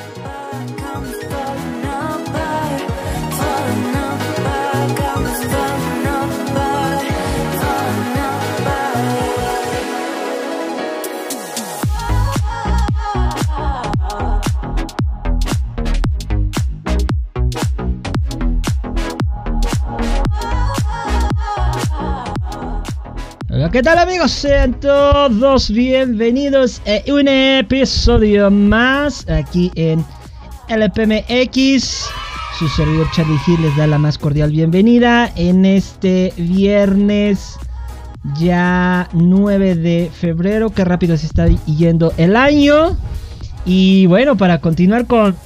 about ¿qué tal amigos? Sean todos bienvenidos a un episodio más aquí en LPMX. Su servidor Charlie les da la más cordial bienvenida en este viernes ya 9 de febrero. Qué rápido se está yendo el año. Y bueno, para continuar con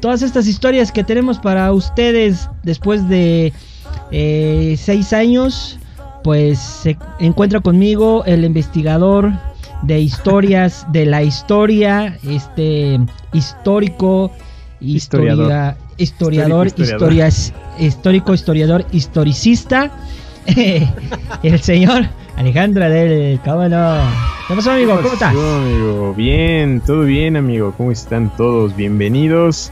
todas estas historias que tenemos para ustedes después de 6 eh, años pues se encuentra conmigo el investigador de historias de la historia, este histórico, historiador, historiador, historias, histórico, historiador, historicista, el señor Alejandro del Cábano. ¿Qué pasó, amigo? ¿Cómo estás? amigo? Bien, todo bien, amigo. ¿Cómo están todos? Bienvenidos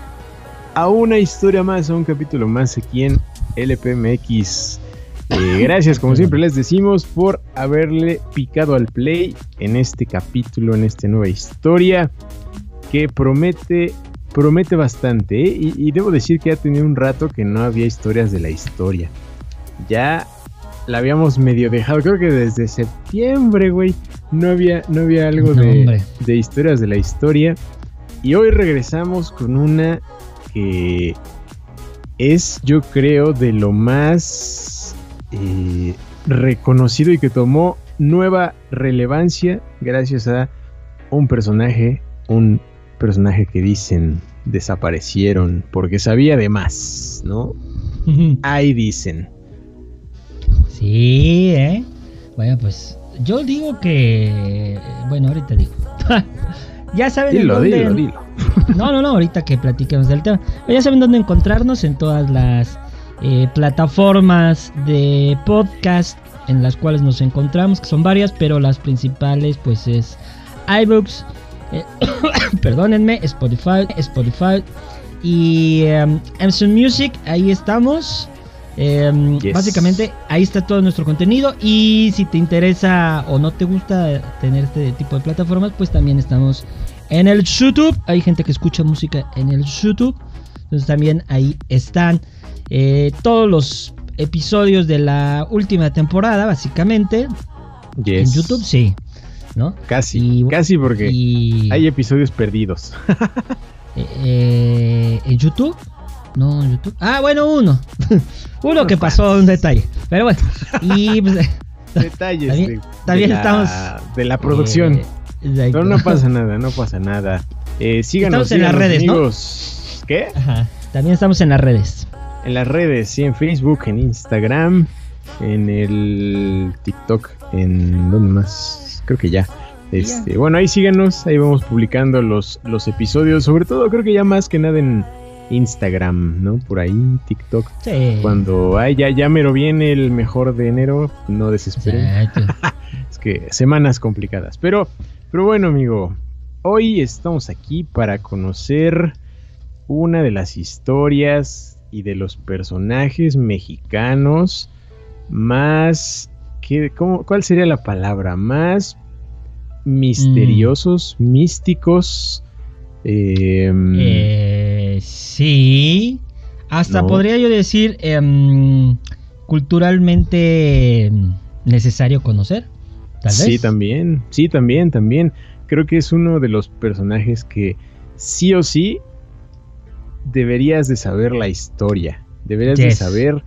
a una historia más, a un capítulo más aquí en LPMX. Eh, gracias, como siempre les decimos, por haberle picado al play en este capítulo, en esta nueva historia que promete, promete bastante. ¿eh? Y, debo decir que ha tenido un rato que no había historias de la historia. Ya la habíamos medio dejado, creo que desde septiembre, güey, no había, no había algo de, de historias de la historia. Y hoy regresamos con una que es, yo creo, de lo más eh, reconocido y que tomó nueva relevancia gracias a un personaje, un personaje que dicen desaparecieron porque sabía de más, ¿no? Ahí dicen. Sí, ¿eh? Bueno, pues yo digo que... Bueno, ahorita digo. ya saben dilo, dónde... Dilo, dilo. no, no, no, ahorita que platiquemos del tema. ya saben dónde encontrarnos en todas las eh, plataformas de podcast en las cuales nos encontramos, que son varias, pero las principales pues es iBooks, eh, perdónenme, Spotify, Spotify y um, Amazon Music, ahí estamos. Em, básicamente ahí está todo nuestro contenido y si te interesa o no te gusta tener este tipo de plataformas, pues también estamos en el YouTube. Hay gente que escucha música en el YouTube. Entonces también ahí están. Eh, todos los episodios de la última temporada, básicamente. En YouTube, sí. ¿no? Casi, casi porque hay episodios perdidos. Eh, eh, ¿En YouTube? No, en YouTube. Ah, bueno, uno. uno que pasó un detalle. Pero bueno. Y pues, Detalles también, de, estamos. De la producción. Pero no pasa nada, no pasa nada. síganos, en las redes, ¿no? ¿Qué? También estamos en las redes en las redes, sí, en Facebook, en Instagram, en el TikTok, en ¿dónde más? Creo que ya. Este, bueno, ahí síganos, ahí vamos publicando los, los episodios, sobre todo creo que ya más que nada en Instagram, ¿no? Por ahí, TikTok. Sí. Cuando ay, ya, ya mero viene el mejor de enero, no desesperen. es que semanas complicadas. Pero, pero bueno, amigo, hoy estamos aquí para conocer una de las historias y de los personajes mexicanos más... ¿qué, ¿Cuál sería la palabra? Más misteriosos, mm. místicos. Em, eh, sí. Hasta podría yo decir em, culturalmente necesario conocer. Tal vez. Sí, también. Sí, también, también. Creo que es uno de los personajes que sí o sí deberías de saber la historia, deberías de saber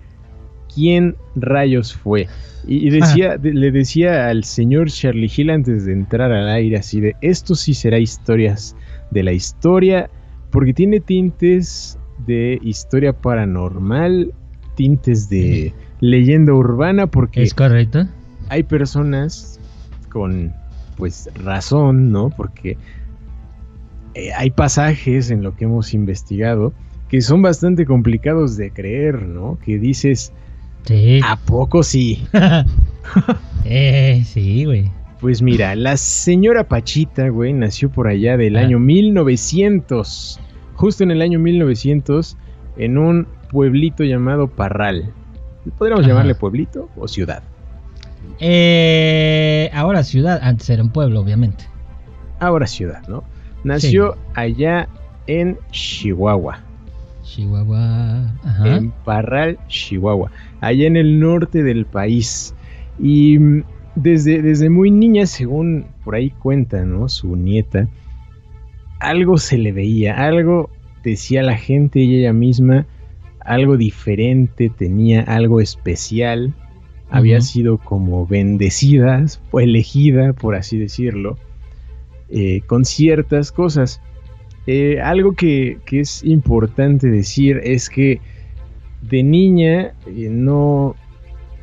quién rayos fue. Y, decía, le decía al señor Charlie Hill antes de entrar al aire así de, esto sí será historias de la historia, porque tiene tintes de historia paranormal, tintes de leyenda urbana, porque... Es correcto. Hay personas con, pues, razón, ¿no? Porque eh, hay pasajes en lo que hemos investigado que son bastante complicados de creer, ¿no? Que dices, sí. ¿a poco sí? eh, sí, güey. Pues mira, la señora Pachita, güey, nació por allá del ah. año 1900. justo en el año 1900 en un pueblito llamado Parral. ¿Podríamos llamarle pueblito o ciudad? Eh, ahora ciudad, antes era un pueblo, obviamente. Ahora ciudad, ¿no? Nació allá en Chihuahua. Chihuahua. En Parral, Chihuahua. Allá en el norte del país. Y mm, desde, desde muy niña, según por ahí cuenta, ¿no? Su nieta, algo se le veía, algo decía la gente y ella misma, algo diferente, tenía algo especial, había sido como bendecida o elegida, por así decirlo, eh, con ciertas cosas. Eh, algo que, es importante decir es que de niña eh, no,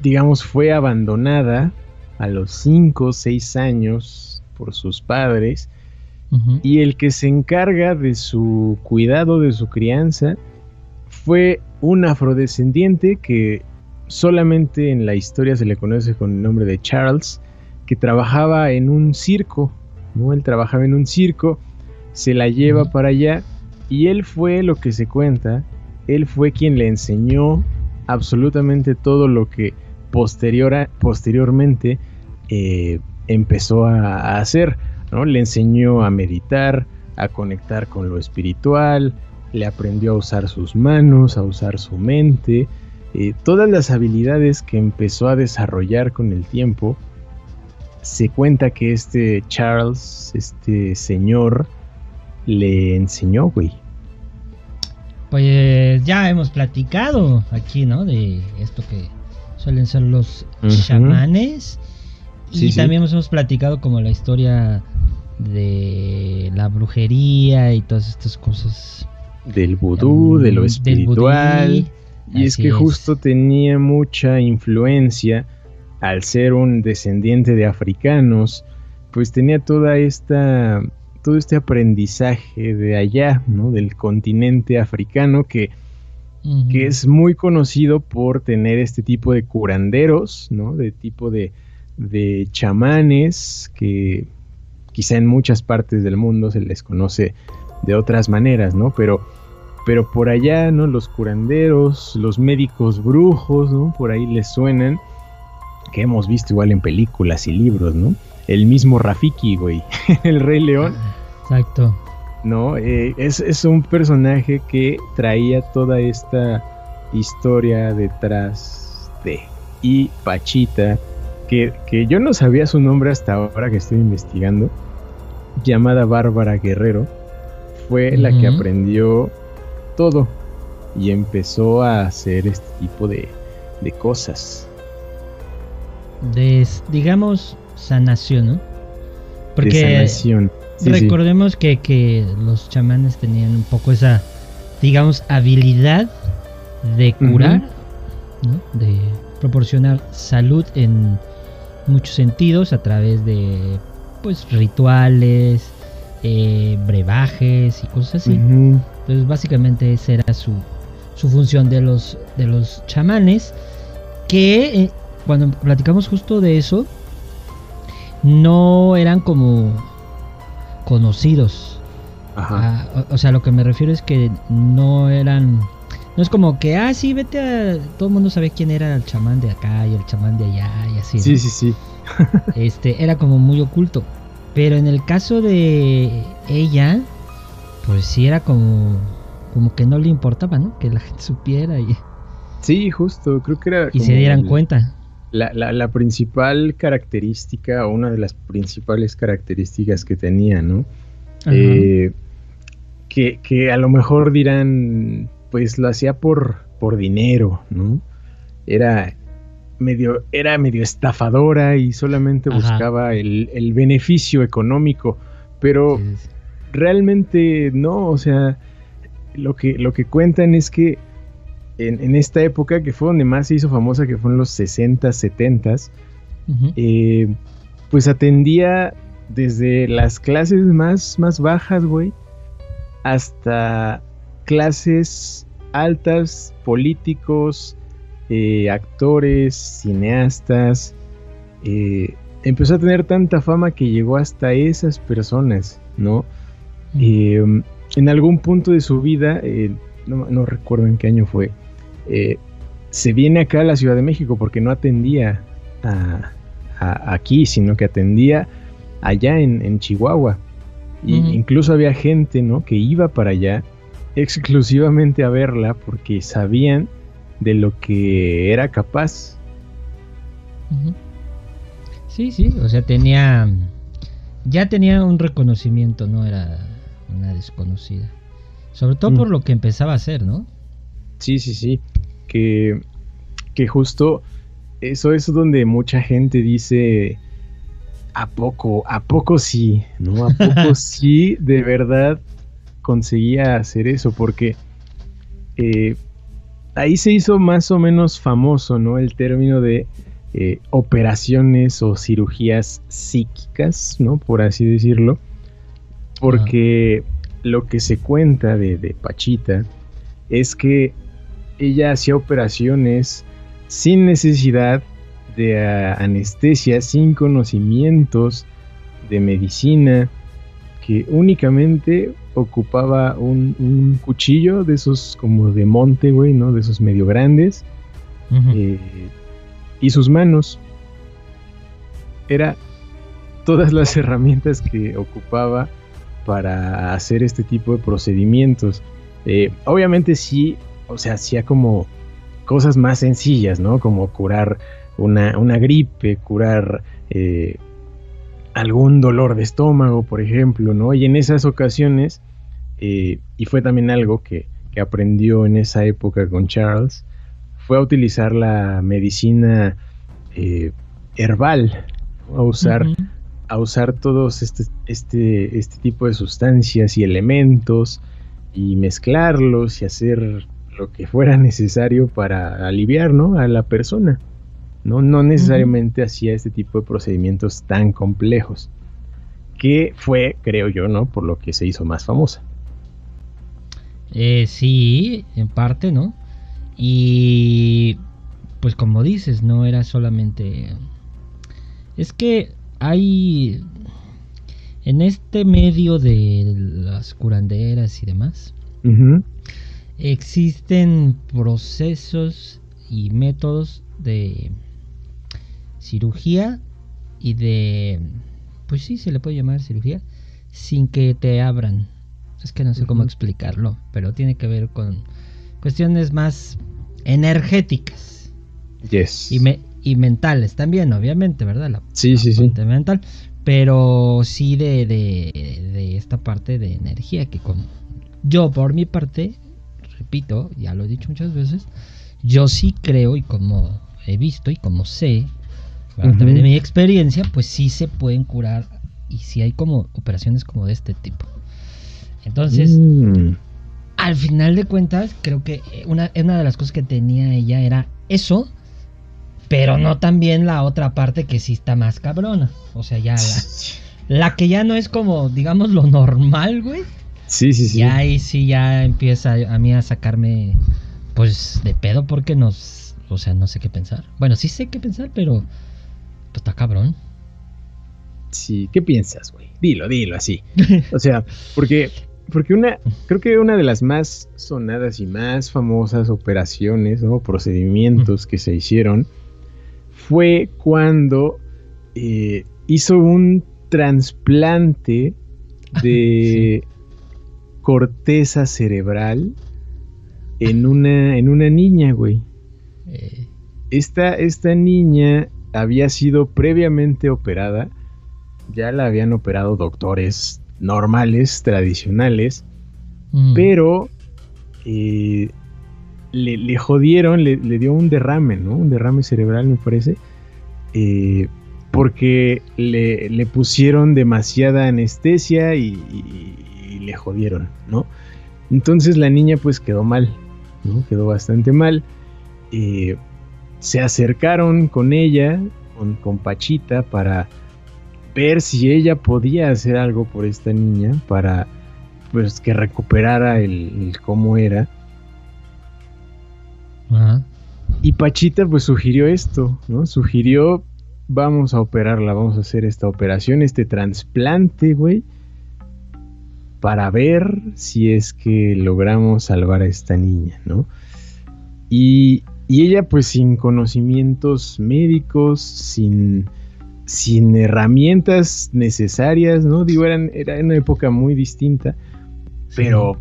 digamos, fue abandonada a los 5 o 6 años por sus padres y el que se encarga de su cuidado, de su crianza, fue un afrodescendiente que solamente en la historia se le conoce con el nombre de Charles, que trabajaba en un circo, ¿no? Él trabajaba en un circo, se la lleva para allá y él fue lo que se cuenta, él fue quien le enseñó absolutamente todo lo que posterior posteriormente eh, empezó a, hacer, ¿no? Le enseñó a meditar, a conectar con lo espiritual, le aprendió a usar sus manos, a usar su mente, eh, todas las habilidades que empezó a desarrollar con el tiempo, se cuenta que este Charles, este señor, le enseñó, güey. Pues ya hemos platicado aquí, ¿no? De esto que suelen ser los chamanes. Y también hemos platicado como la historia de la brujería y todas estas cosas. Del vudú, de lo espiritual. y es que justo tenía mucha influencia al ser un descendiente de africanos, pues tenía toda esta todo este aprendizaje de allá, ¿no? Del continente africano que, que es muy conocido por tener este tipo de curanderos, ¿no? De tipo de, de chamanes que quizá en muchas partes del mundo se les conoce de otras maneras, ¿no? Pero, pero por allá, ¿no? Los curanderos, los médicos brujos, ¿no? Por ahí les suenan, que hemos visto igual en películas y libros, ¿no? El mismo Rafiki, güey, el Rey León. Exacto. ¿No? Eh, es, es un personaje que traía toda esta historia detrás de. Y Pachita que, yo no sabía su nombre hasta ahora que estoy investigando, llamada Bárbara Guerrero, fue la que aprendió todo y empezó a hacer este tipo de, de cosas. De, digamos, sanación, ¿no? Porque sanación. recordemos Que, que los chamanes tenían un poco esa, digamos, habilidad de curar, ¿no? de proporcionar salud en muchos sentidos a través de pues rituales, eh, brebajes y cosas así. Entonces básicamente esa era su, su función de los, de los chamanes que eh, cuando platicamos justo de eso no eran como conocidos. Ah, o, sea, lo que me refiero es que no eran no es como que, ah, sí, vete a. Todo el mundo sabe quién era el chamán de acá y el chamán de allá y así. Sí, sí, sí. este, era como muy oculto. Pero en el caso de ella, pues sí era como. Como que no le importaba, ¿no? Que la gente supiera y. Sí, justo, creo que era. Y se dieran cuenta. La, la, principal característica, o una de las principales características que tenía, ¿no? Eh, que, que a lo mejor dirán, pues lo hacía por, por dinero, ¿no? Era medio, era medio estafadora y solamente buscaba el, beneficio económico, pero realmente no, o sea, lo que, lo que cuentan es que en, esta época, que fue donde más se hizo famosa, que fue en los 60, 70, eh, pues atendía desde las clases más, más bajas, güey, hasta clases altas, políticos, eh, actores, cineastas. Eh, empezó a tener tanta fama que llegó hasta esas personas, ¿no? Eh, en algún punto de su vida, no, recuerdo en qué año fue, eh, se viene acá a la Ciudad de México porque no atendía aquí, sino que atendía allá en, Chihuahua. Y incluso había gente, ¿no? Que iba para allá exclusivamente a verla porque sabían de lo que era capaz. Sí, sí, o sea, tenía ya tenía un reconocimiento, no era una desconocida. Sobre todo por mm. lo que empezaba a hacer, ¿no? Sí, sí, sí. Que, que justo eso es donde mucha gente dice, ¿a poco? ¿A poco sí? ¿No? ¿A poco sí de verdad conseguía hacer eso? Porque eh, ahí se hizo más o menos famoso, ¿no? El término de eh, operaciones o cirugías psíquicas, ¿no? Por así decirlo. Porque lo que se cuenta de, Pachita es que ella hacía operaciones sin necesidad de anestesia, sin conocimientos de medicina, que únicamente ocupaba un, cuchillo de esos como de monte, güey, ¿no? De esos medio grandes y sus manos. Era todas las herramientas que ocupaba para hacer este tipo de procedimientos. Eh, obviamente sí, o sea, hacía como cosas más sencillas, ¿no? Como curar una, gripe, curar eh, algún dolor de estómago, por ejemplo, ¿no? Y en esas ocasiones, eh, y fue también algo que, que aprendió en esa época con Charles, fue a utilizar la medicina eh, herbal, a usar, a usar todos este, este, este tipo de sustancias y elementos y mezclarlos y hacer lo que fuera necesario para aliviar ¿no? a la persona. No, no necesariamente hacía este tipo de procedimientos tan complejos, que fue, creo yo, ¿no? por lo que se hizo más famosa. Eh, sí, en parte, ¿no? Y pues como dices, no era solamente... Es que hay... En este medio de las curanderas y demás, existen procesos y métodos de cirugía y de... Pues sí, se le puede llamar cirugía, sin que te abran. Es que no sé cómo explicarlo, pero tiene que ver con cuestiones más energéticas. Yes. Y, me, y mentales también, obviamente, ¿verdad? La, sí, sí, sí. mental. Pero sí de, de, esta parte de energía que con yo por mi parte, repito, ya lo he dicho muchas veces, yo sí creo y como he visto y como sé, también de mi experiencia, pues sí se pueden curar y sí hay como operaciones como de este tipo. Entonces, mm al final de cuentas, creo que una, una de las cosas que tenía ella era eso, pero no también la otra parte que sí está más cabrona. O sea, ya la, que ya no es como, digamos, lo normal, güey. Sí, sí, sí. Y ahí sí ya empieza a mí a sacarme, pues, de pedo porque nos, o sea, no sé qué pensar. Bueno, sí sé qué pensar, pero, pues está cabrón. Sí, ¿qué piensas, güey? Dilo, dilo así. O sea, porque porque una, creo que una de las más sonadas y más famosas operaciones o procedimientos que se hicieron fue cuando eh, hizo un trasplante de corteza cerebral en una, en una niña, güey. Eh. Esta, esta niña había sido previamente operada, ya la habían operado doctores normales, tradicionales, mm. pero eh, le, jodieron, le, dio un derrame, ¿no? Un derrame cerebral, me parece, eh, porque le, pusieron demasiada anestesia y, le jodieron, ¿no? Entonces la niña pues quedó mal, ¿no? Quedó bastante mal. Eh, se acercaron con ella, con, con Pachita, para ver si ella podía hacer algo por esta niña para pues que recuperara el, cómo era. Y Pachita pues sugirió esto, ¿no? Sugirió vamos a operarla, vamos a hacer esta operación, este trasplante, güey. Para ver si es que logramos salvar a esta niña, ¿no? Y, ella pues sin conocimientos médicos, sin, sin herramientas necesarias, ¿no? Digo, eran, era una época muy distinta, pero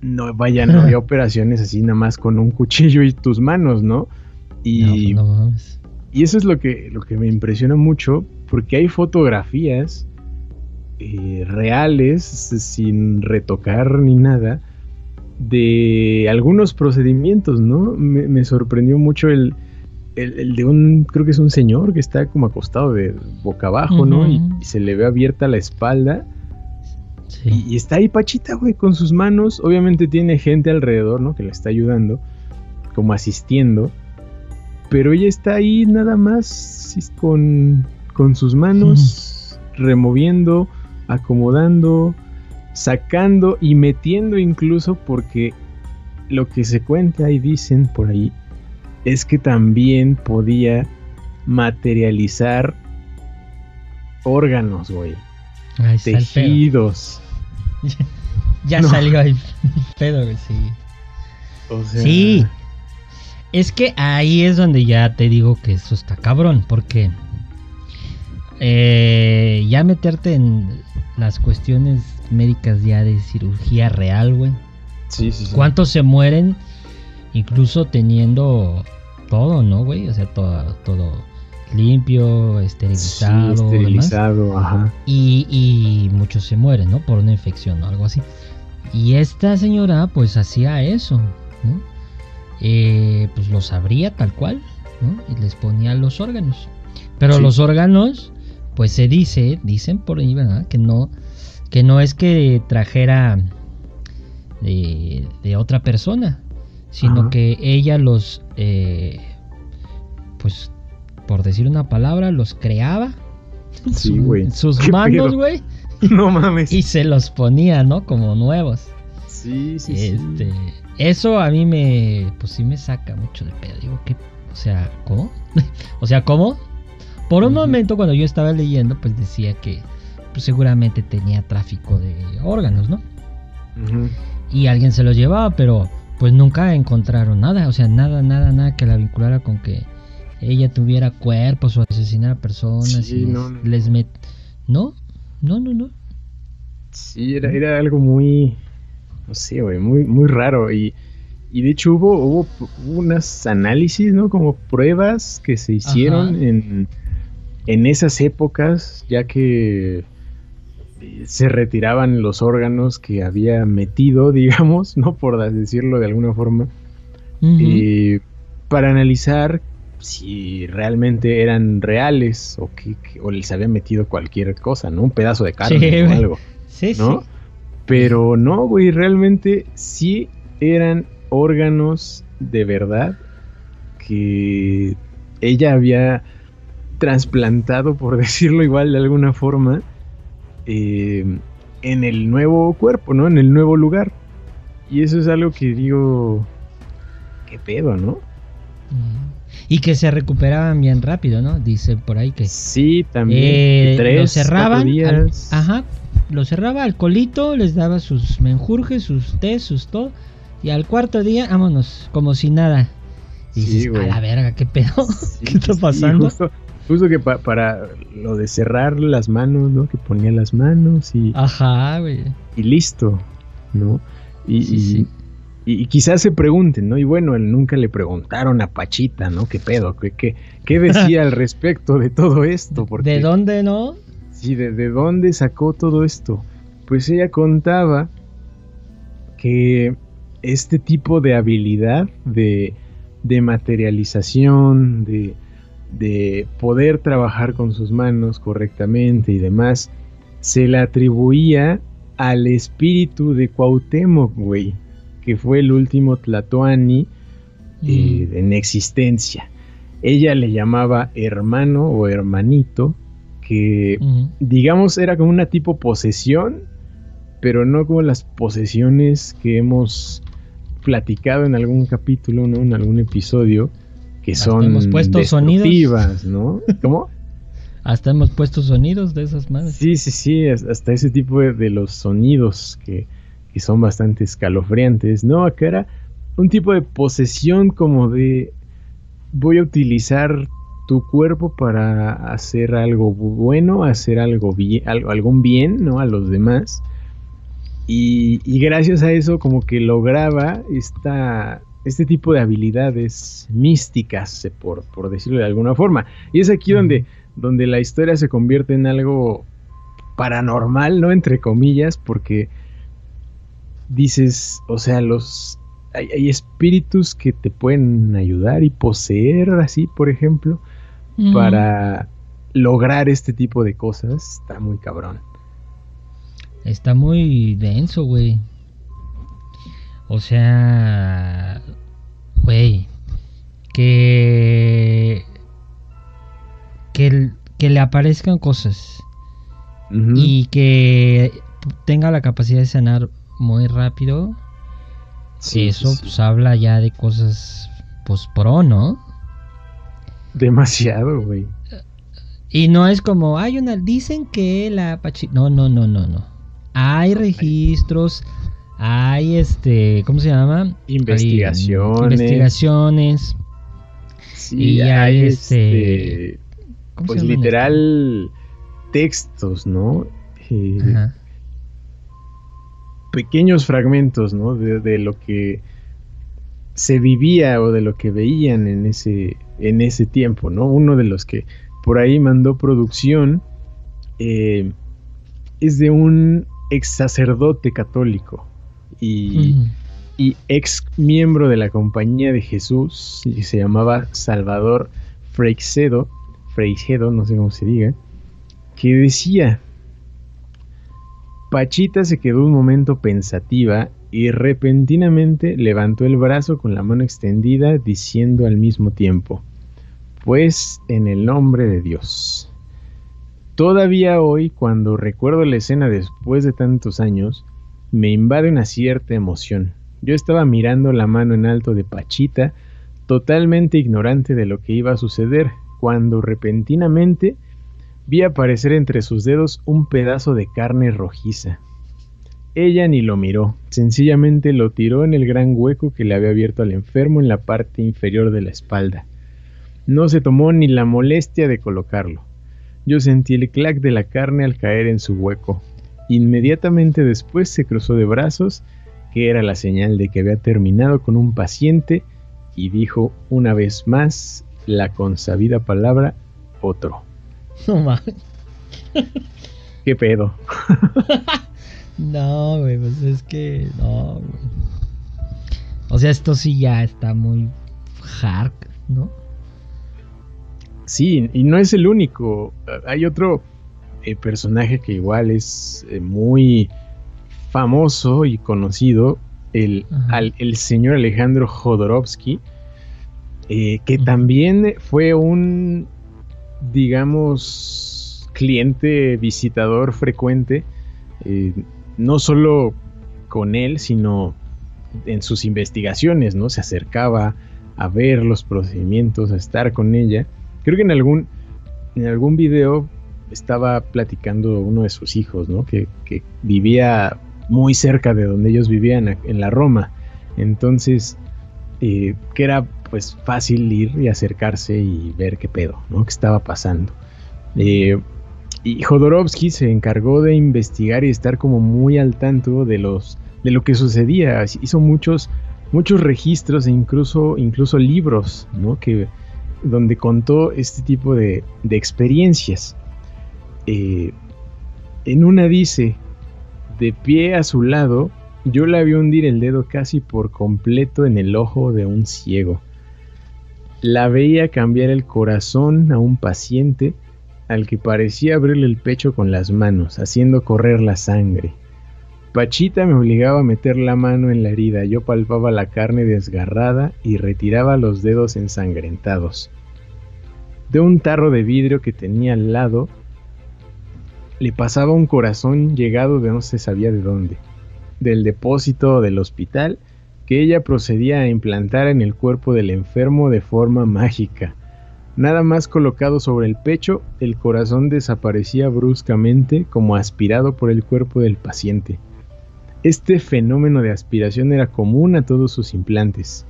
no, vaya, no había operaciones así nada más con un cuchillo y tus manos, ¿no? Y, y eso es lo que, lo que me impresiona mucho, porque hay fotografías eh, reales, sin retocar ni nada, de algunos procedimientos, ¿no? Me, sorprendió mucho el, el, de un, creo que es un señor que está como acostado de boca abajo, ¿no? Y, se le ve abierta la espalda. Y, está ahí Pachita, güey, con sus manos. Obviamente tiene gente alrededor, ¿no? Que le está ayudando, como asistiendo. Pero ella está ahí nada más con, con sus manos, removiendo acomodando, sacando y metiendo incluso porque lo que se cuenta y dicen por ahí es que también podía materializar órganos, güey. Tejidos. ya salió el pedo, güey, sí. O sea... Sí. Es que ahí es donde ya te digo que eso está cabrón, porque eh, ya meterte en las cuestiones médicas ya de cirugía real, güey. Sí, sí, sí. ¿Cuántos se mueren incluso teniendo todo, no, güey? O sea, todo, todo limpio, esterilizado. Sí, esterilizado, ajá. Y, y muchos se mueren, ¿no? Por una infección o algo así. Y esta señora, pues hacía eso, ¿no? Eh, pues los abría tal cual, ¿no? Y les ponía los órganos. Pero los órganos pues se dice, dicen por ahí, ¿verdad? Que no, que no es que trajera de, otra persona, sino que ella los, eh, pues, por decir una palabra, los creaba. Sí, güey. sus manos, güey. No mames. Y se los ponía, ¿no? Como nuevos. Sí, sí, este, Eso a mí me, pues sí me saca mucho de pedo. Digo, que, o sea, ¿cómo? o sea, ¿cómo? Por un momento cuando yo estaba leyendo, pues decía que pues, seguramente tenía tráfico de órganos, ¿no? Y alguien se los llevaba, pero pues nunca encontraron nada, o sea, nada, nada, nada que la vinculara con que ella tuviera cuerpos o asesinara personas y no, les, met... ¿No? No, no, no. Sí, era, era algo muy, no sé, güey, muy, muy raro y... Y de hecho hubo, hubo unas análisis, ¿no? Como pruebas que se hicieron en, en esas épocas, ya que eh, se retiraban los órganos que había metido, digamos, no por decirlo de alguna forma, eh, para analizar si realmente eran reales o que, o les había metido cualquier cosa, ¿no? Un pedazo de carne o algo. Sí, ¿no? Sí. Pero no, güey, realmente sí eran órganos de verdad que ella había trasplantado, por decirlo igual de alguna forma, eh, en el nuevo cuerpo, ¿no? En el nuevo lugar. Y eso es algo que digo, qué pedo, ¿no? Y que se recuperaban bien rápido, ¿no? Dice por ahí que... Sí, también. Eh, tres, lo cerraban. ajá. Lo cerraba al colito, les daba sus menjurjes, sus té, sus todo. Y al cuarto día, vámonos, como si nada. Y dices, a la verga, qué pedo, ¿qué está pasando? Justo que para lo de cerrar las manos, ¿no? Que ponía las manos y. Ajá, güey. Y listo, ¿no? Y, y, quizás se pregunten, ¿no? Y bueno, nunca le preguntaron a Pachita, ¿no? ¿Qué pedo? ¿Qué, qué, decía al respecto de todo esto? Porque, ¿De dónde, no? Sí, de, de dónde sacó todo esto? Pues ella contaba que este tipo de habilidad de, de materialización, de de poder trabajar con sus manos correctamente y demás, se le atribuía al espíritu de Cuauhtémoc, güey, que fue el último Tlatoani eh, mm. en existencia. Ella le llamaba hermano o hermanito, que digamos era como una tipo posesión, pero no como las posesiones que hemos platicado en algún capítulo, ¿no? En algún episodio, que son hemos puesto sonidos. ¿no? ¿Cómo? Hasta hemos puesto sonidos de esas madres. Sí, sí, sí, hasta ese tipo de, los sonidos que, que, son bastante escalofriantes. No, acá era un tipo de posesión como de voy a utilizar tu cuerpo para hacer algo bueno, hacer algo bien, algo, algún bien, ¿no? A los demás. Y, y, gracias a eso como que lograba esta, este tipo de habilidades místicas, por, por decirlo de alguna forma. Y es aquí donde donde la historia se convierte en algo paranormal, ¿no? Entre comillas, porque dices, o sea, los hay, espíritus que te pueden ayudar y poseer así, por ejemplo, para lograr este tipo de cosas. Está muy cabrón. Está muy denso, güey. O sea, güey, que que, que le aparezcan cosas y que tenga la capacidad de sanar muy rápido. Sí, eso pues habla ya de cosas pues pro, ¿no? Demasiado, güey. Y no es como, hay una, dicen que la No, no, no, no, no. Hay registros, hay este, ¿cómo se llama? Investigaciones. investigaciones. Sí, y hay, este, pues literal textos, ¿no? Eh, pequeños fragmentos, ¿no? De, lo que se vivía o de lo que veían en ese, en ese tiempo, ¿no? Uno de los que por ahí mandó producción eh, es de un ex sacerdote católico y, y, ex miembro de la Compañía de Jesús, y se llamaba Salvador Freixedo Freixedo, no sé cómo se diga, que decía, Pachita se quedó un momento pensativa y repentinamente levantó el brazo con la mano extendida diciendo al mismo tiempo, pues en el nombre de Dios. Todavía hoy, cuando recuerdo la escena después de tantos años, me invade una cierta emoción. Yo estaba mirando la mano en alto de Pachita, totalmente ignorante de lo que iba a suceder, cuando repentinamente vi aparecer entre sus dedos un pedazo de carne rojiza. Ella ni lo miró, sencillamente lo tiró en el gran hueco que le había abierto al enfermo en la parte inferior de la espalda. No se tomó ni la molestia de colocarlo. Yo sentí el clac de la carne al caer en su hueco. Inmediatamente después se cruzó de brazos, que era la señal de que había terminado con un paciente, y dijo una vez más la consabida palabra otro. No mames. ¿Qué pedo? no, güey, pues es que no, güey. O sea, esto sí ya está muy hard, ¿no? Sí, y no es el único. Hay otro eh, personaje que igual es eh, muy famoso y conocido, el, el señor Alejandro Jodorowsky, eh, que también fue un, digamos, cliente visitador frecuente, eh, no solo con él, sino en sus investigaciones, ¿no? Se acercaba a ver los procedimientos, a estar con ella. Creo que en algún, en algún video estaba platicando uno de sus hijos, ¿no? Que, que vivía muy cerca de donde ellos vivían, en la Roma. Entonces, eh, que era pues fácil ir y acercarse y ver qué pedo, ¿no? ¿Qué estaba pasando? Eh, y Jodorowsky se encargó de investigar y estar como muy al tanto de los de lo que sucedía. Hizo muchos muchos registros e incluso incluso libros, ¿no? Que donde contó este tipo de, de experiencias. Eh, en una dice, de pie a su lado, yo la vi hundir el dedo casi por completo en el ojo de un ciego. La veía cambiar el corazón a un paciente al que parecía abrirle el pecho con las manos, haciendo correr la sangre. Pachita me obligaba a meter la mano en la herida, yo palpaba la carne desgarrada y retiraba los dedos ensangrentados. De un tarro de vidrio que tenía al lado, le pasaba un corazón llegado de no se sabía de dónde, del depósito del hospital, ella procedía a implantar en el cuerpo del enfermo de forma mágica. Nada más colocado sobre el pecho, el corazón desaparecía bruscamente como aspirado por el cuerpo del paciente. Este fenómeno de aspiración era común a todos sus implantes.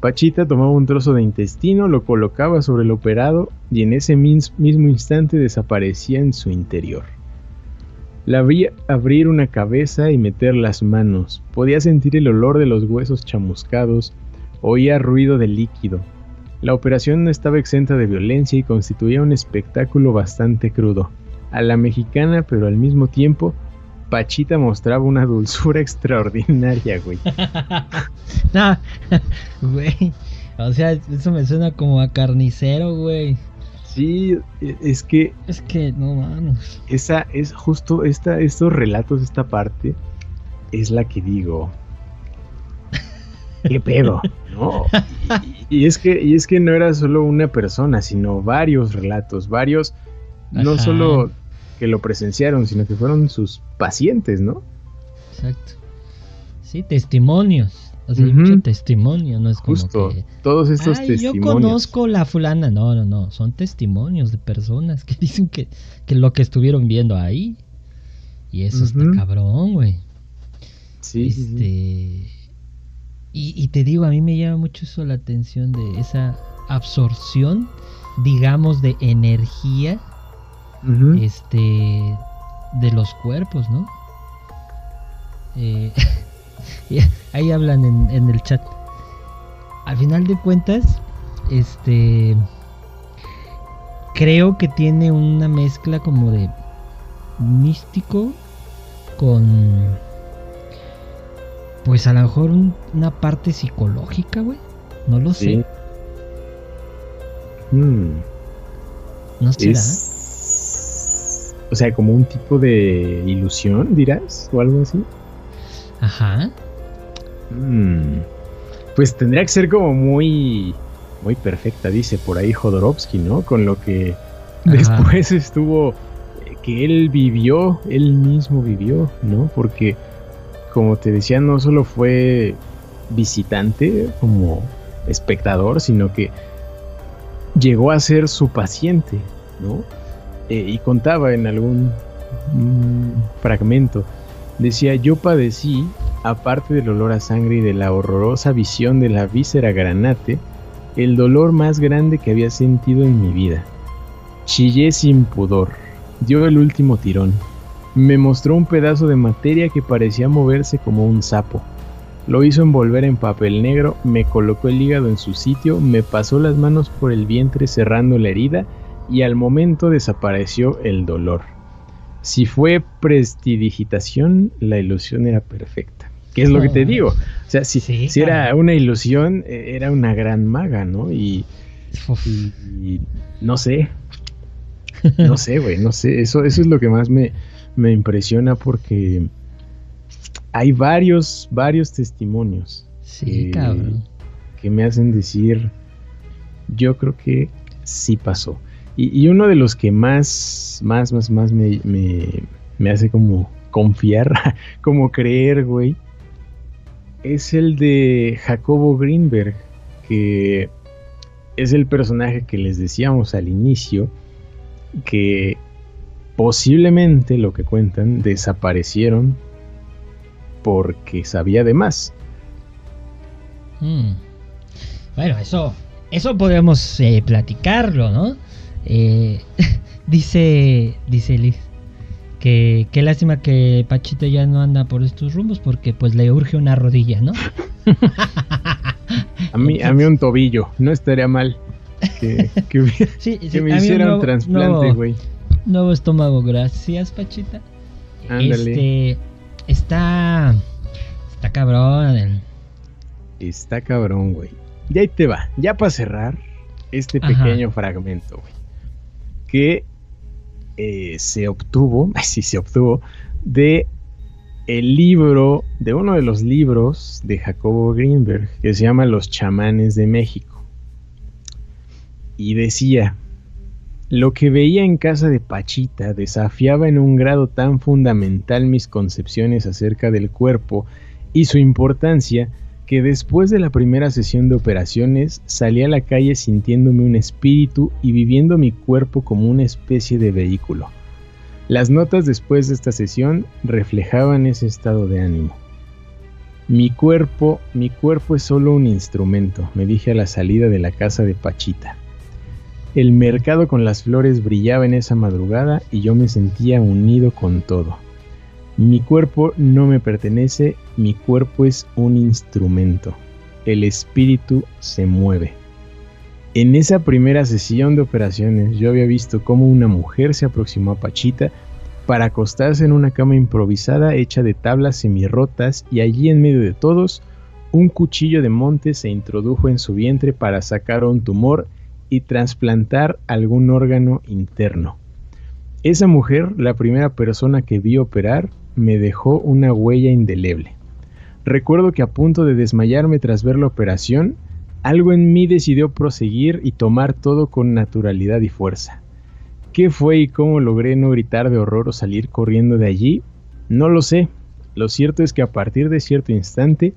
Pachita tomaba un trozo de intestino, lo colocaba sobre el operado y en ese mismo instante desaparecía en su interior. La vi abrir una cabeza y meter las manos. Podía sentir el olor de los huesos chamuscados. Oía ruido de líquido. La operación no estaba exenta de violencia y constituía un espectáculo bastante crudo. A la mexicana, pero al mismo tiempo, Pachita mostraba una dulzura extraordinaria, güey. no, güey. O sea, eso me suena como a carnicero, güey. Sí, e, es que. Es que no mames. Esa es justo esta, estos relatos, esta parte, es la que digo. ¿Qué pedo? ¿No? Y, es que, y es que no era solo una persona, sino varios relatos, varios, no solo que lo presenciaron, sino que fueron sus pacientes, ¿no? Exacto. Sí, testimonios. O sea, hay mucho testimonio, no es como Justo, que, todos estos testimonios. Yo conozco la fulana, no, no, no, son testimonios de personas que dicen que, que lo que estuvieron viendo ahí. Y eso está cabrón, güey. Sí, este, Y, y, te digo, a mí me llama mucho eso la atención de esa absorción, digamos, de energía este de los cuerpos, ¿no? Eh, ahí hablan en, el chat. Al final de cuentas, este creo que tiene una mezcla como de místico con pues a lo mejor una parte psicológica, güey. No lo sé. Hmm. ¿No será? O sea, como un tipo de ilusión, dirás, o algo así. Ajá. Mm. Pues tendría que ser como muy, muy perfecta, dice por ahí Jodorowsky, ¿no? Con lo que después estuvo, eh, que él vivió, él mismo vivió, ¿no? Porque, como te decía, no solo fue visitante como espectador, sino que llegó a ser su paciente, ¿no? Eh, y contaba en algún mm, fragmento, decía, yo padecí, aparte del olor a sangre y de la horrorosa visión de la víscera granate, el dolor más grande que había sentido en mi vida. Chillé sin pudor, dio el último tirón. Me mostró un pedazo de materia que parecía moverse como un sapo. Lo hizo envolver en papel negro, me colocó el hígado en su sitio, me pasó las manos por el vientre cerrando la herida y al momento desapareció el dolor. Si fue prestidigitación, la ilusión era perfecta. ¿Qué es lo que te oh. digo? O sea, si, si era una ilusión, e, era una gran maga, ¿no? Y, no sé. No sé, güey, no sé. Eso, eso es lo que más me, me impresiona porque hay varios, varios testimonios. Sí, cabrón. Que me hacen decir, yo creo que sí pasó. Y, uno de los que más, más, más, más me, me, hace como confiar, como creer, güey, es el de Jacobo Greenberg, que es el personaje que les decíamos al inicio, que posiblemente lo que cuentan desaparecieron porque sabía de más. Hmm. Bueno, eso, eso podemos eh, platicarlo, ¿no? Eh, dice, dice Liz, que qué lástima que Pachito ya no anda por estos rumbos porque pues le urge una rodilla, ¿no? a mí, a mí un tobillo, no estaría mal que, me hiciera un, trasplante, güey. Nuevo, estómago, gracias, Pachita. Ándale. Este, está, está cabrón. Está cabrón, güey. Y ahí te va, ya para cerrar este pequeño fragmento, güey que eh, se obtuvo, sí se obtuvo, de el libro, de uno de los libros de Jacobo Greenberg, que se llama Los chamanes de México. Y decía, lo que veía en casa de Pachita desafiaba en un grado tan fundamental mis concepciones acerca del cuerpo y su importancia que después de la primera sesión de operaciones salí a la calle sintiéndome un espíritu y viviendo mi cuerpo como una especie de vehículo. Las notas después de esta sesión reflejaban ese estado de ánimo. Mi cuerpo, mi cuerpo es solo un instrumento, me dije a la salida de la casa de Pachita. El mercado con las flores brillaba en esa madrugada y yo me sentía unido con todo. Mi cuerpo no me pertenece, mi cuerpo es un instrumento. El espíritu se mueve. En esa primera sesión de operaciones yo había visto cómo una mujer se aproximó a Pachita para acostarse en una cama improvisada hecha de tablas semirrotas y allí en medio de todos un cuchillo de monte se introdujo en su vientre para sacar un tumor y trasplantar algún órgano interno. Esa mujer, la primera persona que vi operar, me dejó una huella indeleble. Recuerdo que a punto de desmayarme tras ver la operación, algo en mí decidió proseguir y tomar todo con naturalidad y fuerza. ¿Qué fue y cómo logré no gritar de horror o salir corriendo de allí? No lo sé. Lo cierto es que a partir de cierto instante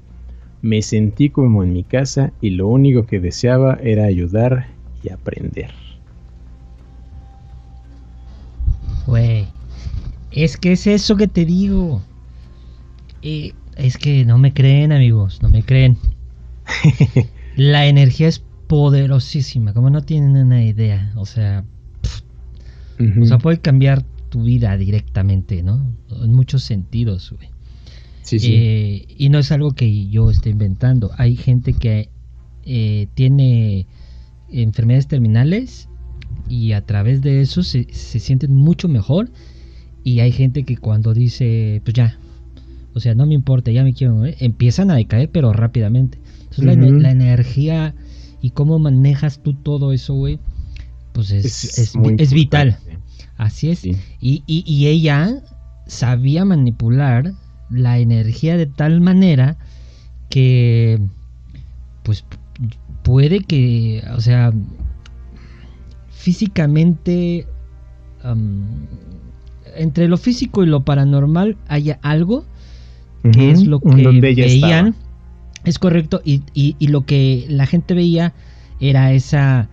me sentí como en mi casa y lo único que deseaba era ayudar y aprender. Güey, es que es eso que te digo. Eh, es que no me creen, amigos, no me creen. La energía es poderosísima, como no tienen una idea. O sea, o sea, puede cambiar tu vida directamente, ¿no? En muchos sentidos, güey. Sí, sí. Eh, y no es algo que yo esté inventando. Hay gente que eh, tiene enfermedades terminales y a través de eso se, se sienten mucho mejor y hay gente que cuando dice, pues ya, o sea, no me importa, ya me quiero empiezan a decaer, pero rápidamente. Entonces la, energía y cómo manejas tú todo eso, güey, pues es, es, vital. Así es. Y, y, y ella sabía manipular la energía de tal manera que, pues, puede que, o sea, físicamente entre lo físico y lo paranormal haya algo que es lo que veían. Es correcto, y, y, lo que la gente veía era esa,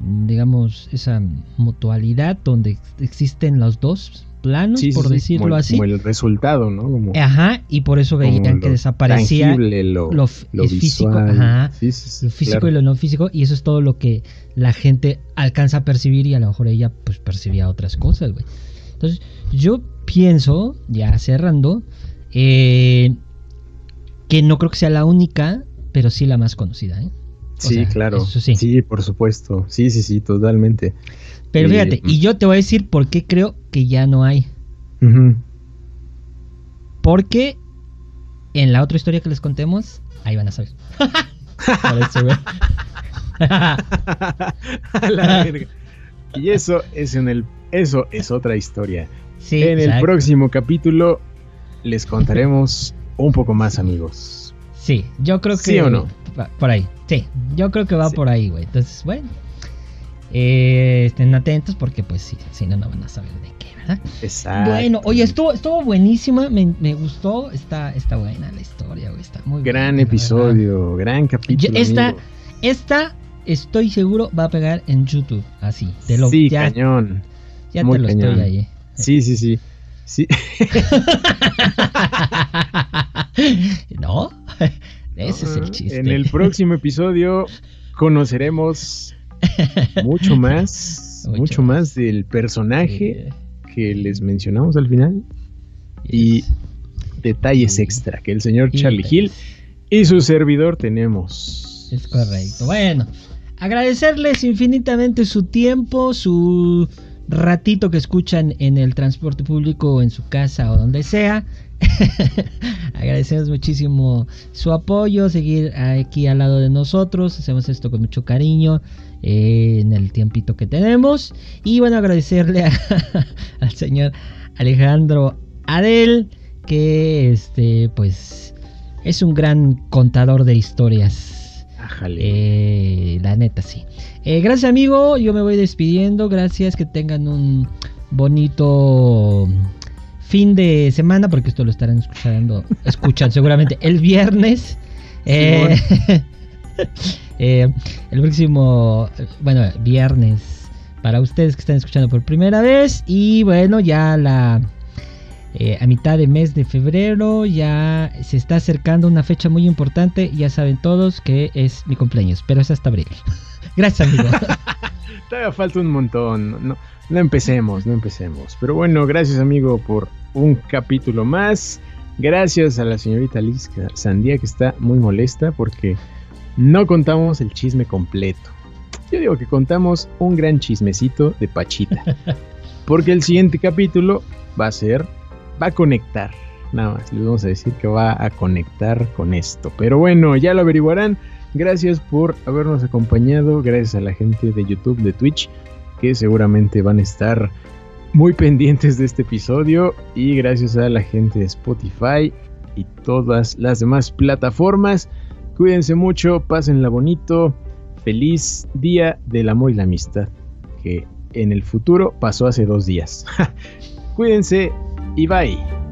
digamos, esa mutualidad donde existen los dos planos, por decirlo así. Como el resultado, ¿no? ajá, y por eso veían que desaparecía lo, lo, físico, ajá, lo físico y lo no físico, y eso es todo lo que la gente alcanza a percibir y a lo mejor ella pues percibía otras cosas, güey. Entonces, yo pienso, ya cerrando, eh, que no creo que sea la única, pero sí la más conocida. ¿eh? sí, claro. sí. por supuesto. Sí, sí, sí, totalmente. Pero fíjate, y yo te voy a decir por qué creo que ya no hay. Porque en la otra historia que les contemos, ahí van a saber. Y eso es en el eso es otra historia. en el próximo capítulo les contaremos un poco más, amigos. Sí, yo creo que. ¿Sí o no? por ahí. Sí, yo creo que va por ahí, güey. Entonces, bueno. Eh, estén atentos porque, pues, sí, si no, no van a saber de qué, ¿verdad? Exacto. Bueno, oye, estuvo, estuvo buenísima. Me, gustó. Está, está buena la historia, güey. Está muy Gran episodio, gran capítulo. esta, esta, estoy seguro, va a pegar en YouTube. Así. Te lo, sí, cañón. Ya te lo estoy ahí. Sí, sí, sí. Sí. no, ese es el chiste. En el próximo episodio conoceremos mucho más, mucho, más. del personaje que les mencionamos al final y detalles extra que el señor Charlie Hill y su servidor tenemos. Es correcto. Bueno, agradecerles infinitamente su tiempo, su ratito que escuchan en el transporte público en su casa o donde sea. Agradecemos muchísimo su apoyo, seguir aquí al lado de nosotros. Hacemos esto con mucho cariño eh, en el tiempito que tenemos. Y bueno, agradecerle al señor Alejandro Adel, que este, pues es un gran contador de historias. Eh, la neta, sí. Eh, gracias amigo, yo me voy despidiendo. Gracias, que tengan un bonito fin de semana, porque esto lo estarán escuchando, escuchan seguramente el viernes. Eh, eh, el próximo, bueno, viernes, para ustedes que están escuchando por primera vez. Y bueno, ya la eh, a mitad de mes de febrero ya se está acercando una fecha muy importante. Ya saben todos que es mi cumpleaños, pero es hasta abril. Gracias, amigo. Todavía falta un montón. No, no empecemos, no empecemos. Pero bueno, gracias, amigo, por un capítulo más. Gracias a la señorita Liz Sandía que está muy molesta porque no contamos el chisme completo. Yo digo que contamos un gran chismecito de Pachita. Porque el siguiente capítulo va a ser, va a conectar. Nada más, les vamos a decir que va a conectar con esto. Pero bueno, ya lo averiguarán. Gracias por habernos acompañado. Gracias a la gente de YouTube, de Twitch, que seguramente van a estar muy pendientes de este episodio y gracias a la gente de Spotify y todas las demás plataformas. Cuídense mucho, pásenla bonito. Feliz día del amor y la amistad, que en el futuro pasó hace dos días. Cuídense y bye.